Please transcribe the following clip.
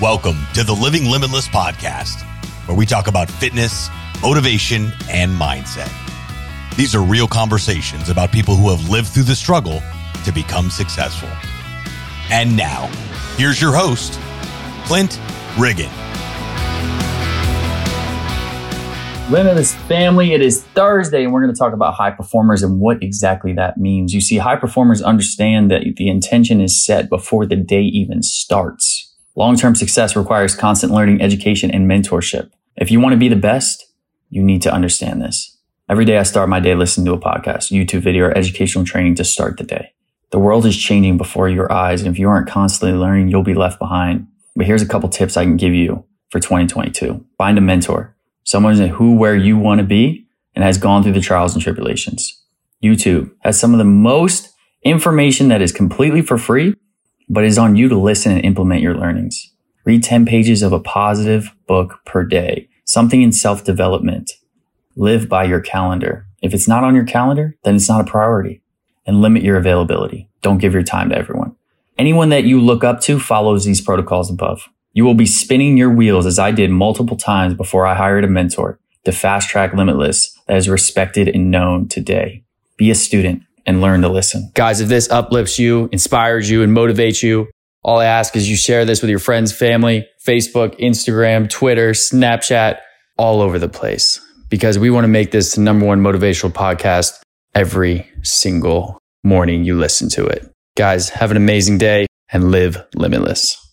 Welcome to the Living Limitless podcast, where we talk about fitness, motivation, and mindset. These are real conversations about people who have lived through the struggle to become successful. And now, here's your host, Clint Riggin. Limitless family, it is Thursday, and we're going to talk about high performers and what exactly that means. You see, high performers understand that the intention is set before the day even starts. Long term success requires constant learning, education, and mentorship. If you want to be the best, you need to understand this. Every day I start my day listening to a podcast, YouTube video, or educational training to start the day. The world is changing before your eyes, and if you aren't constantly learning, you'll be left behind. But here's a couple tips I can give you for 2022. Find a mentor, someone who, where you want to be, and has gone through the trials and tribulations. YouTube has some of the most information that is completely for free but it's on you to listen and implement your learnings. Read 10 pages of a positive book per day, something in self development. Live by your calendar. If it's not on your calendar, then it's not a priority and limit your availability. Don't give your time to everyone. Anyone that you look up to follows these protocols above. You will be spinning your wheels as I did multiple times before I hired a mentor to fast track limitless that is respected and known today. Be a student and learn to listen. Guys, if this uplifts you, inspires you, and motivates you, all I ask is you share this with your friends, family, Facebook, Instagram, Twitter, Snapchat, all over the place because we want to make this the number one motivational podcast every single morning you listen to it. Guys, have an amazing day and live limitless.